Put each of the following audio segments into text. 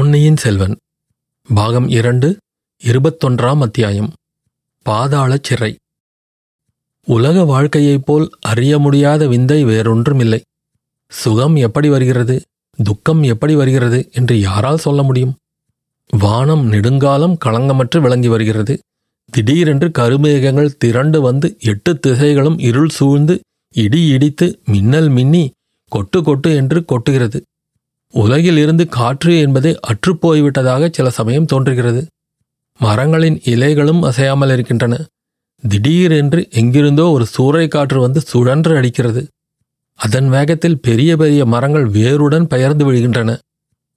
பொன்னியின் செல்வன். பாகம் இரண்டு இருபத்தொன்றாம் அத்தியாயம். பாதாளச் சிறை. உலக வாழ்க்கையைப் போல் அறிய முடியாத விந்தை வேறொன்றுமில்லை. சுகம் எப்படி வருகிறது? துக்கம் எப்படி வருகிறது என்று யாரால் சொல்ல முடியும்? வானம் நெடுங்காலம் களங்கமற்று விளங்கி வருகிறது. திடீரென்று கருமேகங்கள் திரண்டு வந்து எட்டு திசைகளும் இருள் சூழ்ந்து இடி இடித்து மின்னல் மின்னி கொட்டு கொட்டு என்று கொட்டுகிறது. உலகில் இருந்து காற்று என்பதே அற்றுப்போய்விட்டதாக சில சமயம் தோன்றுகிறது. மரங்களின் இலைகளும் அசையாமல் இருக்கின்றன. திடீரென்று எங்கிருந்தோ ஒரு சூறை காற்று வந்து சுழன்று அடிக்கிறது. அதன் வேகத்தில் பெரிய பெரிய மரங்கள் வேருடன் பெயர்ந்து விழுகின்றன.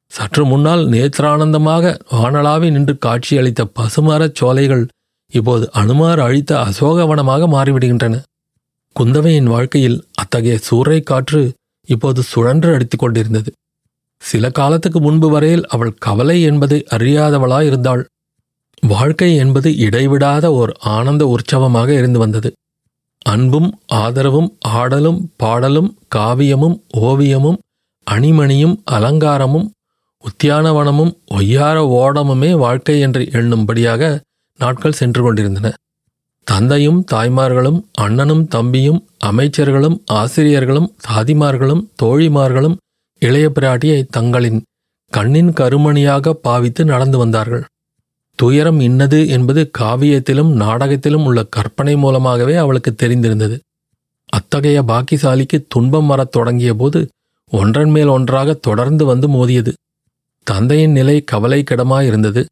சற்று முன்னால் நேத்ரானந்தமாக வானலாவி நின்று காட்சியளித்த பசுமரச் சோலைகள் இப்போது அனுமார் அழித்த அசோகவனமாக மாறிவிடுகின்றன. குந்தவையின் வாழ்க்கையில் அத்தகைய சூறை காற்று இப்போது சுழன்று அடித்துக் கொண்டிருந்தது. சில காலத்துக்கு முன்பு வரையில் அவள் கவலை என்பதை அறியாதவளாயிருந்தாள் வாழ்க்கை என்பது இடைவிடாத ஓர் ஆனந்த உற்சவமாக இருந்து வந்தது. அன்பும் ஆதரவும் ஆடலும் பாடலும் காவியமும் ஓவியமும் அணிமணியும் அலங்காரமும் உத்தியானவனமும் ஒய்யார ஓடமுமே வாழ்க்கை என்று எண்ணும்படியாக நாட்கள் சென்று கொண்டிருந்தன. தந்தையும் தாய்மார்களும் அண்ணனும் தம்பியும் அமைச்சர்களும் ஆசிரியர்களும் சாதிமார்களும் தோழிமார்களும் இளைய பிராட்டியை தங்களின் கண்ணின் கருமணியாக பாவித்து நடந்து வந்தார்கள். துயரம் இன்னது என்பது காவியத்திலும் நாடகத்திலும் உள்ள கற்பனை மூலமாகவே அவளுக்கு தெரிந்திருந்தது. அத்தகைய பாக்கியசாலிக்கு துன்பம் வரத் தொடங்கிய போது ஒன்றன் மேல் ஒன்றாக தொடர்ந்து வந்து மோதியது. தந்தையின் நிலை கவலைக்கிடமாயிருந்தது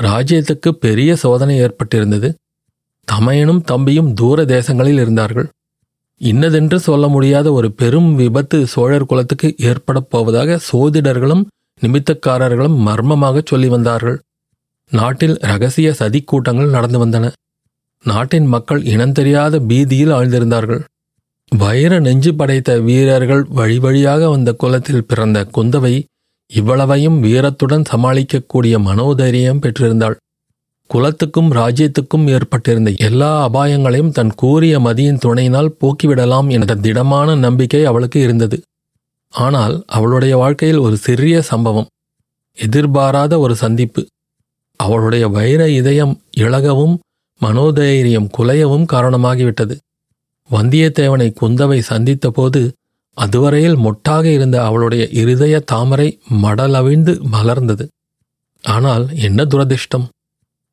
ராஜ்யத்துக்கு பெரிய சோதனை ஏற்பட்டிருந்தது. தமையனும் தம்பியும் தூர தேசங்களில் இருந்தார்கள். இன்னதென்று சொல்ல முடியாத ஒரு பெரும் விபத்து சோழர் குலத்துக்கு ஏற்படப் போவதாக சோதிடர்களும் நிமித்தக்காரர்களும் மர்மமாக சொல்லி வந்தார்கள். நாட்டில் ரகசிய சதி கூட்டங்கள் நடந்து வந்தன. நாட்டின் மக்கள் இனந்தெரியாத பீதியில் ஆழ்ந்திருந்தார்கள். வைர நெஞ்சு படைத்த வீரர்கள் வழி வழியாக வந்த குலத்தில் பிறந்த குந்தவை இவ்வளவையும் வீரத்துடன் சமாளிக்கக்கூடிய மனோதைரியம் பெற்றிருந்தாள். குலத்துக்கும் ராஜ்யத்துக்கும் ஏற்பட்டிருந்த எல்லா அபாயங்களையும் தன் கூறிய மதியின் துணையினால் போக்கிவிடலாம் என்ற திடமான நம்பிக்கை அவளுக்கு இருந்தது. ஆனால் அவளுடைய வாழ்க்கையில் ஒரு சிறிய சம்பவம் எதிர்பாராத ஒரு சந்திப்பு. அவளுடைய வைர இதயம் இழகவும் மனோதைரியம் குலையவும் காரணமாகிவிட்டது. வந்தியத்தேவனை குந்தவை சந்தித்தபோது அதுவரையில் மொட்டாக இருந்த அவளுடைய இருதய தாமரை மடலவிழ்ந்து மலர்ந்தது. ஆனால் என்ன துரதிர்ஷ்டம்?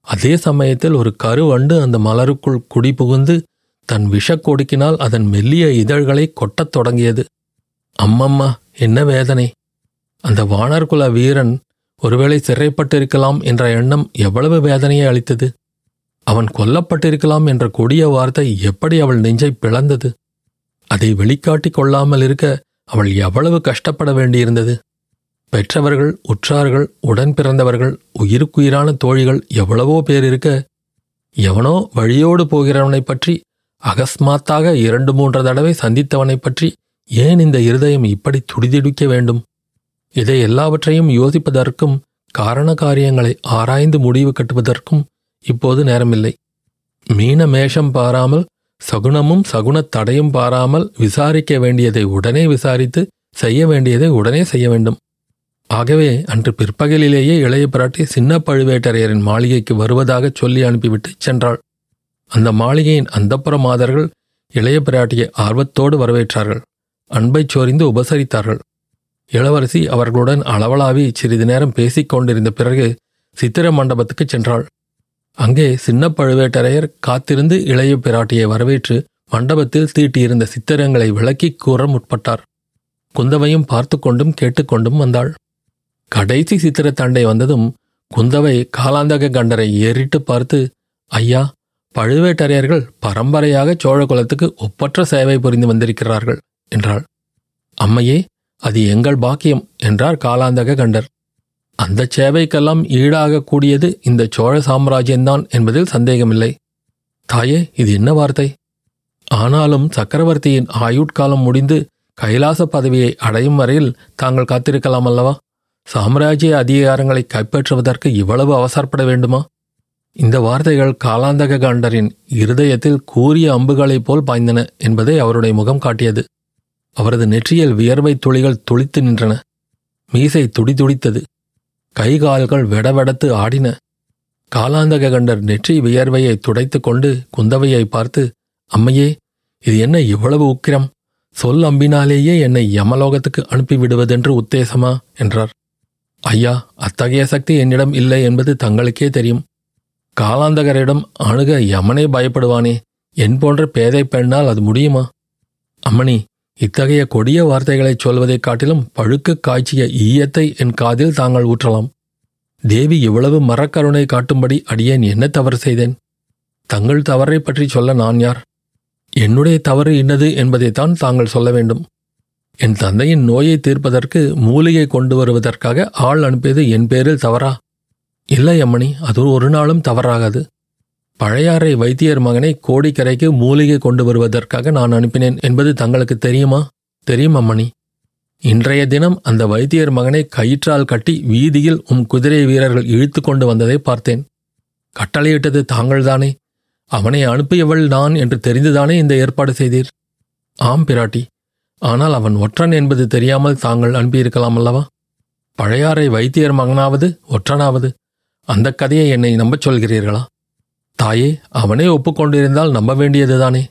அதே சமயத்தில் ஒரு கருவண்டு அந்த மலருக்குள் குடிபுகுந்து தன் விஷக்கொடுக்கினால் அதன் மெல்லிய இதழ்களை கொட்டத் தொடங்கியது. அம்மம்மா என்ன வேதனை. அந்த வானர்குல வீரன் ஒருவேளை சிறைப்பட்டிருக்கலாம் என்ற எண்ணம் எவ்வளவு வேதனையை அளித்தது. அவன் கொல்லப்பட்டிருக்கலாம் என்ற கொடிய வார்த்தை எப்படி அவள் நெஞ்சை பிளந்தது. அதை வெளிக்காட்டிக் கொள்ளாமல் இருக்க அவள் எவ்வளவு கஷ்டப்பட வேண்டியிருந்தது. பெற்றவர்கள் உற்றார்கள் உடன் பிறந்தவர்கள் உயிருக்குயிரான தோழிகள் எவ்வளவோ பேர் இருக்க எவனோ வழியோடு போகிறவனைப் பற்றி அகஸ்மாத்தாக இரண்டு மூன்று தடவை சந்தித்தவனைப் பற்றி ஏன் இந்த இருதயம் இப்படி துடிதுடிக்க வேண்டும்? இதை எல்லாவற்றையும் யோசிப்பதற்கும் காரண காரியங்களை ஆராய்ந்து முடிவு கட்டுவதற்கும் இப்போது நேரமில்லை. மீன மேஷம் பாராமல் சகுனமும் சகுனத் தடையும் பாராமல் விசாரிக்க வேண்டியதை உடனே விசாரித்து செய்ய வேண்டியதை உடனே செய்ய வேண்டும். ஆகவே அன்று பிற்பகலிலேயே இளைய பிராட்டி சின்ன பழுவேட்டரையரின் மாளிகைக்கு வருவதாகச் சொல்லி அனுப்பிவிட்டு சென்றாள். அந்த மாளிகையின் அந்தப்புற மாதர்கள் இளைய பிராட்டியை ஆர்வத்தோடு வரவேற்றார்கள். அன்பைச் சோரிந்து உபசரித்தார்கள். இளவரசி அவர்களுடன் அளவலாவி சிறிது நேரம் பேசிக் கொண்டிருந்த பிறகு சித்திர மண்டபத்துக்குச் சென்றாள். அங்கே சின்ன பழுவேட்டரையர் காத்திருந்து இளைய பிராட்டியை வரவேற்று மண்டபத்தில் தீட்டியிருந்த சித்திரங்களை விளக்கிக் கூற முற்பட்டார். குந்தவையும் பார்த்து கொண்டும் கேட்டுக்கொண்டும் வந்தாள். கடைசி சித்திரத்தாண்டை வந்ததும் குந்தவை காலாந்தக கண்டரை ஏறிட்டு பார்த்து ஐயா பழுவேட்டரையர்கள் பரம்பரையாக சோழ குலத்துக்கு ஒப்பற்ற சேவை புரிந்து வந்திருக்கிறார்கள் என்றாள். அம்மையே அது எங்கள் பாக்கியம் என்றார் காலாந்தக கண்டர். அந்த சேவைக்கெல்லாம் ஈடாகக்கூடியது இந்த சோழ சாம்ராஜ்யம்தான் என்பதில் சந்தேகமில்லை. தாயே இது என்ன வார்த்தை? ஆனாலும் சக்கரவர்த்தியின் ஆயுட்காலம் முடிந்து கைலாச பதவியை அடையும் வரையில் தாங்கள் காத்திருக்கலாம் அல்லவா? சாம்ராஜ்ய அதிகாரங்களை கைப்பற்றுவதற்கு இவ்வளவு அவசரப்பட வேண்டுமா? இந்த வார்த்தைகள் காலாந்தக காண்டரின் இருதயத்தில் கூறிய அம்புகளைப் போல் பாய்ந்தன என்பதை அவருடைய முகம் காட்டியது. அவரது நெற்றியில் வியர்வை துளிகள் துளித்து நின்றன. மீசை துடிதுடித்தது. கை கால்கள் வெடவெடத்து ஆடின. காலாந்தக கண்டர் நெற்றி வியர்வையை துடைத்துக் கொண்டு குந்தவையை பார்த்து அம்மையே இது என்ன இவ்வளவு உக்கிரம்? சொல் அம்பினாலேயே என்னை யமலோகத்துக்கு அனுப்பிவிடுவதென்று உத்தேசமா? என்றார். ஐயா அத்தகைய சக்தி என்னிடம் இல்லை என்பது தங்களுக்கே தெரியும். காலாந்தகரிடம் அணுக யமனே பயப்படுவானே என் போன்ற பேதை பெண்ணால் அது முடியுமா? அம்மணி இத்தகைய கொடிய வார்த்தைகளைச் சொல்வதைக் காட்டிலும் பழுக்க காய்ச்சிய ஈயத்தை என் காதில் தாங்கள் ஊற்றலாம். தேவி இவ்வளவு மரக்கருணை காட்டும்படி அடியேன் என்ன தவறு செய்தேன்? தங்கள் தவறை பற்றி சொல்ல நான் யார்? என்னுடைய தவறு இன்னது என்பதைத்தான் தாங்கள் சொல்ல வேண்டும். என் தந்தையின் நோயை தீர்ப்பதற்கு மூலிகை கொண்டு வருவதற்காக ஆள் அனுப்பியது என் பேரில் தவறா? இல்லை அம்மணி அது ஒரு நாளும் தவறாகாது. பழையாறை வைத்தியர் மகனை கோடிக்கரைக்கு மூலிகை கொண்டு வருவதற்காக நான் அனுப்பினேன் என்பது தங்களுக்கு தெரியுமா? தெரியும் அம்மணி. இன்றைய தினம் அந்த வைத்தியர் மகனை கயிற்றால் கட்டி வீதியில் உம் குதிரை வீரர்கள் இழுத்து கொண்டு வந்ததை பார்த்தேன். கட்டளையிட்டது தாங்கள்தானே. அவனை அனுப்பியவள் நான் என்று தெரிந்துதானே இந்த ஏற்பாடு செய்தீர்? ஆம் பிராட்டி ஆனால் அவன் ஒற்றன் என்பது தெரியாமல் தாங்கள் அனுப்பியிருக்கலாம் அல்லவா? பழையாறை வைத்தியர் மகனாவது ஒற்றனாவது அந்த கதையை என்னை நம்பச் சொல்கிறீர்களா? தாயே அவனே ஒப்புக்கொண்டிருந்தால் நம்ப வேண்டியதுதானே?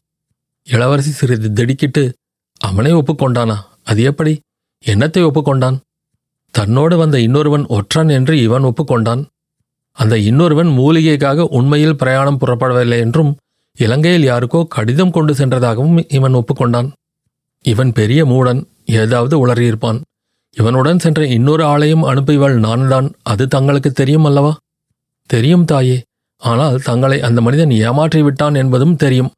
இளவரசி சிறிது திடுக்கிட்டு அவனே ஒப்புக்கொண்டானா? அது எப்படி? என்னத்தை ஒப்புக்கொண்டான்? தன்னோடு வந்த இன்னொருவன் ஒற்றன் என்று இவன் ஒப்புக்கொண்டான். அந்த இன்னொருவன் மூலிகைக்காக உண்மையில் பிரயாணம் புறப்படவில்லை என்றும் இலங்கையில் யாருக்கோ கடிதம் கொண்டு சென்றதாகவும் இவன் ஒப்புக்கொண்டான். இவன் பெரிய மூடன் ஏதாவது உளறியிருப்பான். இவனுடன் சென்ற இன்னொரு ஆளையும் அனுப்பியவள் நான்தான். அது தங்களுக்கு தெரியும் அல்லவா? தெரியும் தாயே. ஆனால் தங்களை அந்த மனிதன் ஏமாற்றி விட்டான் என்பதும் தெரியும்.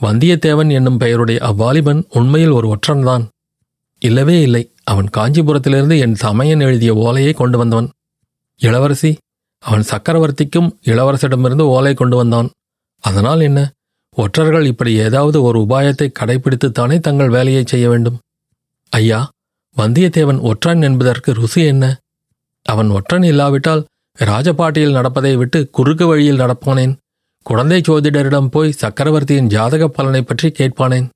வந்தியத்தேவன் என்னும் பெயருடைய அவ்வாலிபன் உண்மையில் ஒரு ஒற்றன்தான். இல்லவே இல்லை. அவன் காஞ்சிபுரத்திலிருந்து என் சமயன் எழுதிய ஓலையை கொண்டு வந்தவன். இளவரசி அவன் சக்கரவர்த்திக்கும் இளவரசிடமிருந்து ஓலை கொண்டு வந்தான். அதனால் என்ன? ஒற்றர்கள் இப்படி ஏதாவது ஒரு உபாயத்தை கடைபிடித்துத்தானே தங்கள் வேலையை செய்ய வேண்டும்? ஐயா வந்தியத்தேவன் ஒற்றன் என்பதற்கு ருசி என்ன? அவன் ஒற்றன் இல்லாவிட்டால் ராஜபாட்டியில் நடப்பதை விட்டு குறுக்கு வழியில் நடப்பானேன்? குழந்தை ஜோதிடரிடம் போய் சக்கரவர்த்தியின் ஜாதக பலனை பற்றி கேட்பானேன்?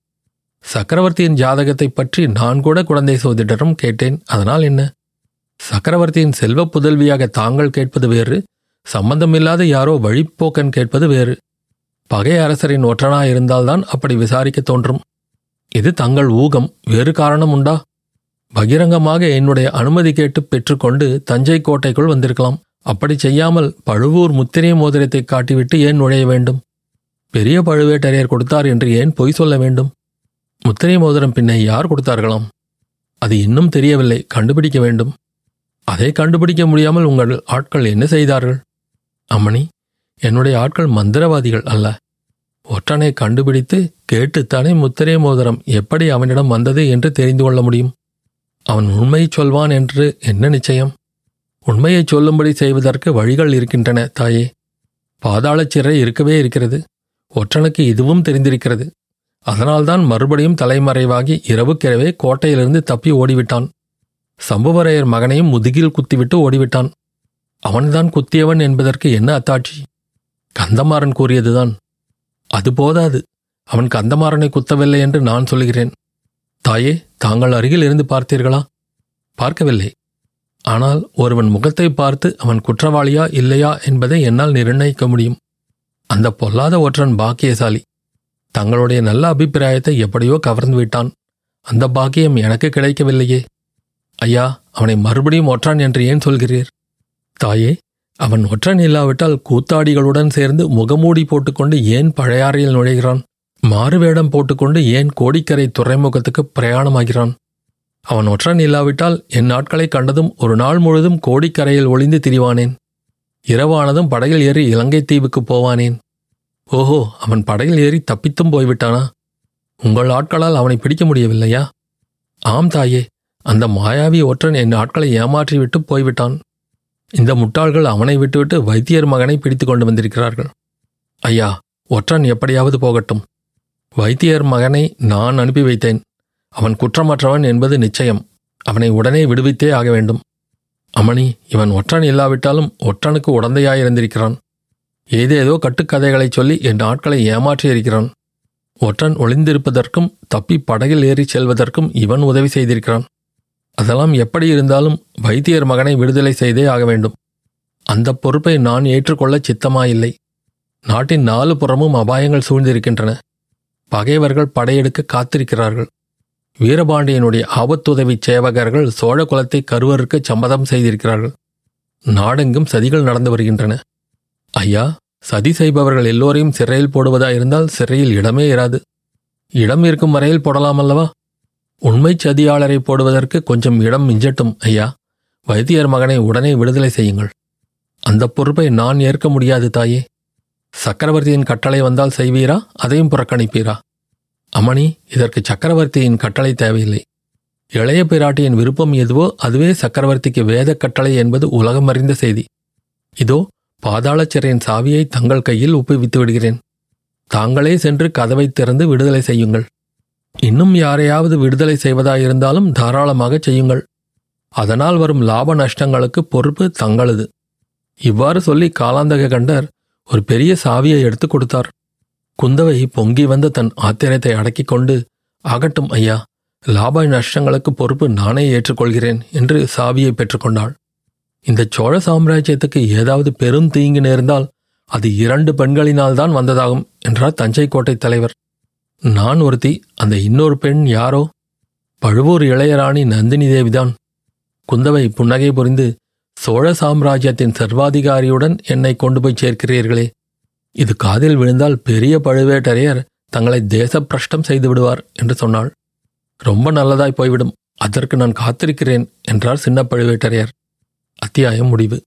சக்கரவர்த்தியின் ஜாதகத்தை பற்றி நான் கூட குழந்தை சோதிடரும் கேட்டேன் அதனால் என்ன? சக்கரவர்த்தியின் செல்வ புதல்வியாக தாங்கள் கேட்பது வேறு சம்பந்தமில்லாத யாரோ வழிப்போக்கன் கேட்பது வேறு. பகை அரசரின் ஒற்றனாயிருந்தால்தான் அப்படி விசாரிக்க தோன்றும். இது தங்கள் ஊகம் வேறு காரணம் உண்டா? பகிரங்கமாக என்னுடைய அனுமதி கேட்டு பெற்றுக்கொண்டு தஞ்சை கோட்டைக்குள் வந்திருக்கலாம். அப்படி செய்யாமல் பழுவூர் முத்திரை மோதிரத்தை காட்டிவிட்டு ஏன் நுழைய வேண்டும்? பெரிய பழுவேட்டரையர் கொடுத்தார் என்று ஏன் பொய் சொல்ல வேண்டும்? முத்திரை மோதிரம் பின்ன யார் கொடுத்தார்களாம்? அது இன்னும் தெரியவில்லை கண்டுபிடிக்க வேண்டும். அதை கண்டுபிடிக்க முடியாமல் உங்கள் ஆட்கள் என்ன செய்தார்கள்? அம்மணி என்னுடைய ஆட்கள் மந்திரவாதிகள் அல்ல. ஒற்றனை கண்டுபிடித்து கேட்டுத்தானே முத்திரை மோதிரம் எப்படி அவனிடம் வந்தது என்று தெரிந்து கொள்ள முடியும். அவன் உண்மை சொல்வான் என்று என்ன நிச்சயம்? உண்மையை சொல்லும்படி செய்வதற்கு வழிகள் இருக்கின்றன தாயே. பாதாளச் சிறை இருக்கவே இருக்கிறது. ஒற்றனுக்கு இதுவும் தெரிந்திருக்கிறது. அதனால்தான் மறுபடியும் தலைமறைவாகி இரவுக்கிரவே கோட்டையிலிருந்து தப்பி ஓடிவிட்டான். சம்புவரையர் மகனையும் முதுகில் குத்திவிட்டு ஓடிவிட்டான். அவன்தான் குத்தியவன் என்பதற்கு என்ன அத்தாட்சி? கந்தமாறன் கூறியதுதான். அது போதாது. அவன் கந்தமாறனை குத்தவில்லை என்று நான் சொல்கிறேன். தாயே தாங்கள் அருகில் இருந்து பார்த்தீர்களா? பார்க்கவில்லை. ஆனால் ஒருவன் முகத்தை பார்த்து அவன் குற்றவாளியா இல்லையா என்பதை என்னால் நிர்ணயிக்க முடியும். அந்த பொல்லாத ஒற்றன் பாக்கியசாலி. தங்களுடைய நல்ல அபிப்பிராயத்தை எப்படியோ கவர்ந்து விட்டான். அந்த பாக்கியம் எனக்கு கிடைக்கவில்லையே. ஐயா அவனை மறுபடியும் ஒற்றான் என்று ஏன் சொல்கிறீர்? தாயே அவன் ஒற்றன் இல்லாவிட்டால் கூத்தாடிகளுடன் சேர்ந்து முகமூடி போட்டுக்கொண்டு ஏன் பழையாறையில் நுழைகிறான்? மாறுவேடம் போட்டுக்கொண்டு ஏன் கோடிக்கரை துறைமுகத்துக்கு பிரயாணமாகிறான்? அவன் ஒற்றன் இல்லாவிட்டால் என் நாட்களை கண்டதும் ஒரு நாள் முழுதும் கோடிக்கரையில் ஒளிந்து திரிவானேன். இரவானதும் படகில் ஏறி இலங்கை தீவுக்கு போவானேன். ஓஹோ அவன் படகில் ஏறி தப்பித்தும் போய்விட்டானா? உங்கள் ஆட்களால் அவனை பிடிக்க முடியவில்லையா? ஆம் தாயே அந்த மாயாவி ஒற்றன் என் ஆட்களை ஏமாற்றிவிட்டு போய்விட்டான். இந்த முட்டாள்கள் அவனை விட்டுவிட்டு வைத்தியர் மகனை பிடித்து கொண்டு வந்திருக்கிறார்கள். ஐயா ஒற்றன் எப்படியாவது போகட்டும். வைத்தியர் மகனை நான் அனுப்பி வைத்தேன். அவன் குற்றமற்றவன் என்பது நிச்சயம். அவனை உடனே விடுவித்தே ஆக வேண்டும். அமணி இவன் ஒற்றன் இல்லாவிட்டாலும் ஒற்றனுக்கு உடந்தையாயிருந்திருக்கிறான். ஏதேதோ கட்டுக்கதைகளைச் சொல்லி என் ஆட்களை ஏமாற்றியிருக்கிறான். ஒற்றன் ஒளிந்திருப்பதற்கும் தப்பி படகில் ஏறிச் செல்வதற்கும் இவன் உதவி செய்திருக்கிறான். அதெல்லாம் எப்படி இருந்தாலும் வைத்தியர் மகனை விடுதலை செய்தே ஆக வேண்டும். அந்த பொறுப்பை நான் ஏற்றுக்கொள்ள சித்தமாயில்லை. நாட்டின் நாலு புறமும் அபாயங்கள் சூழ்ந்திருக்கின்றன. பகைவர்கள் படையெடுக்க காத்திருக்கிறார்கள். வீரபாண்டியனுடைய ஆபத்துதவி சேவகர்கள் சோழ குலத்தை கருவருக்கு சம்மதம் செய்திருக்கிறார்கள். நாடெங்கும் சதிகள் நடந்து வருகின்றன. ஐயா சதி செய்பவர்கள் எல்லோரையும் சிறையில் போடுவதா இருந்தால் சிறையில் இடமே இராது. இடம் இருக்கும் வரையில் போடலாம் அல்லவா? உண்மை சதியாளரை போடுவதற்கு கொஞ்சம் இடம் மிஞ்சட்டும் ஐயா. வைத்தியர் மகனை உடனே விடுதலை செய்யுங்கள். அந்த பொறுப்பை நான் ஏற்க முடியாது தாயே. சக்கரவர்த்தியின் கட்டளை வந்தால் செய்வீரா? அதையும் புறக்கணிப்பீரா? அமணி இதற்கு சக்கரவர்த்தியின் கட்டளை தேவையில்லை. இளைய பிராட்டியின் விருப்பம் எதுவோ அதுவே சக்கரவர்த்திக்கு வேத கட்டளை என்பது உலகம் அறிந்த செய்தி. இதோ பாதாளச் சிறையின் சாவியை தங்கள் கையில் ஒப்புவித்து விடுகிறேன் தாங்களே சென்று கதவை திறந்து விடுதலை செய்யுங்கள். இன்னும் யாரையாவது விடுதலை செய்வதாயிருந்தாலும் தாராளமாக செய்யுங்கள். அதனால் வரும் லாப நஷ்டங்களுக்கு பொறுப்பு தங்களது. இவ்வாறு சொல்லி காலாந்தக கண்டர் ஒரு பெரிய சாவியை எடுத்து கொடுத்தார். குந்தவை பொங்கி வந்த தன் ஆத்திரத்தை அடக்கிக் கொண்டு ஆகட்டும் ஐயா லாப நஷ்டங்களுக்கு பொறுப்பு நானே ஏற்றுக்கொள்கிறேன் என்று சாவியை பெற்றுக்கொண்டாள் இந்த சோழ சாம்ராஜ்யத்துக்கு ஏதாவது பெரும் தீங்கு நேர்ந்தால் அது இரண்டு பெண்களினால்தான் வந்ததாகும் என்றார் தஞ்சை கோட்டை தலைவர். நான் ஒருத்தி அந்த இன்னொரு பெண் யாரோ? பழுவூர் இளையராணி நந்தினி தேவிதான். குந்தவை புன்னகை புரிந்து சோழ சாம்ராஜ்யத்தின் சர்வாதிகாரியுடன் என்னை கொண்டு போய் சேர்க்கிறீர்களே. இது காதில் விழுந்தால் பெரிய பழுவேட்டரையர் தங்களை தேசப்பிரஷ்டம் செய்து விடுவார் என்று சொன்னாள். ரொம்ப நல்லதாய் போய்விடும் அதற்கு நான் காத்திருக்கிறேன் என்றார் சின்ன பழுவேட்டரையர். அத்தியாயம் முடிவு.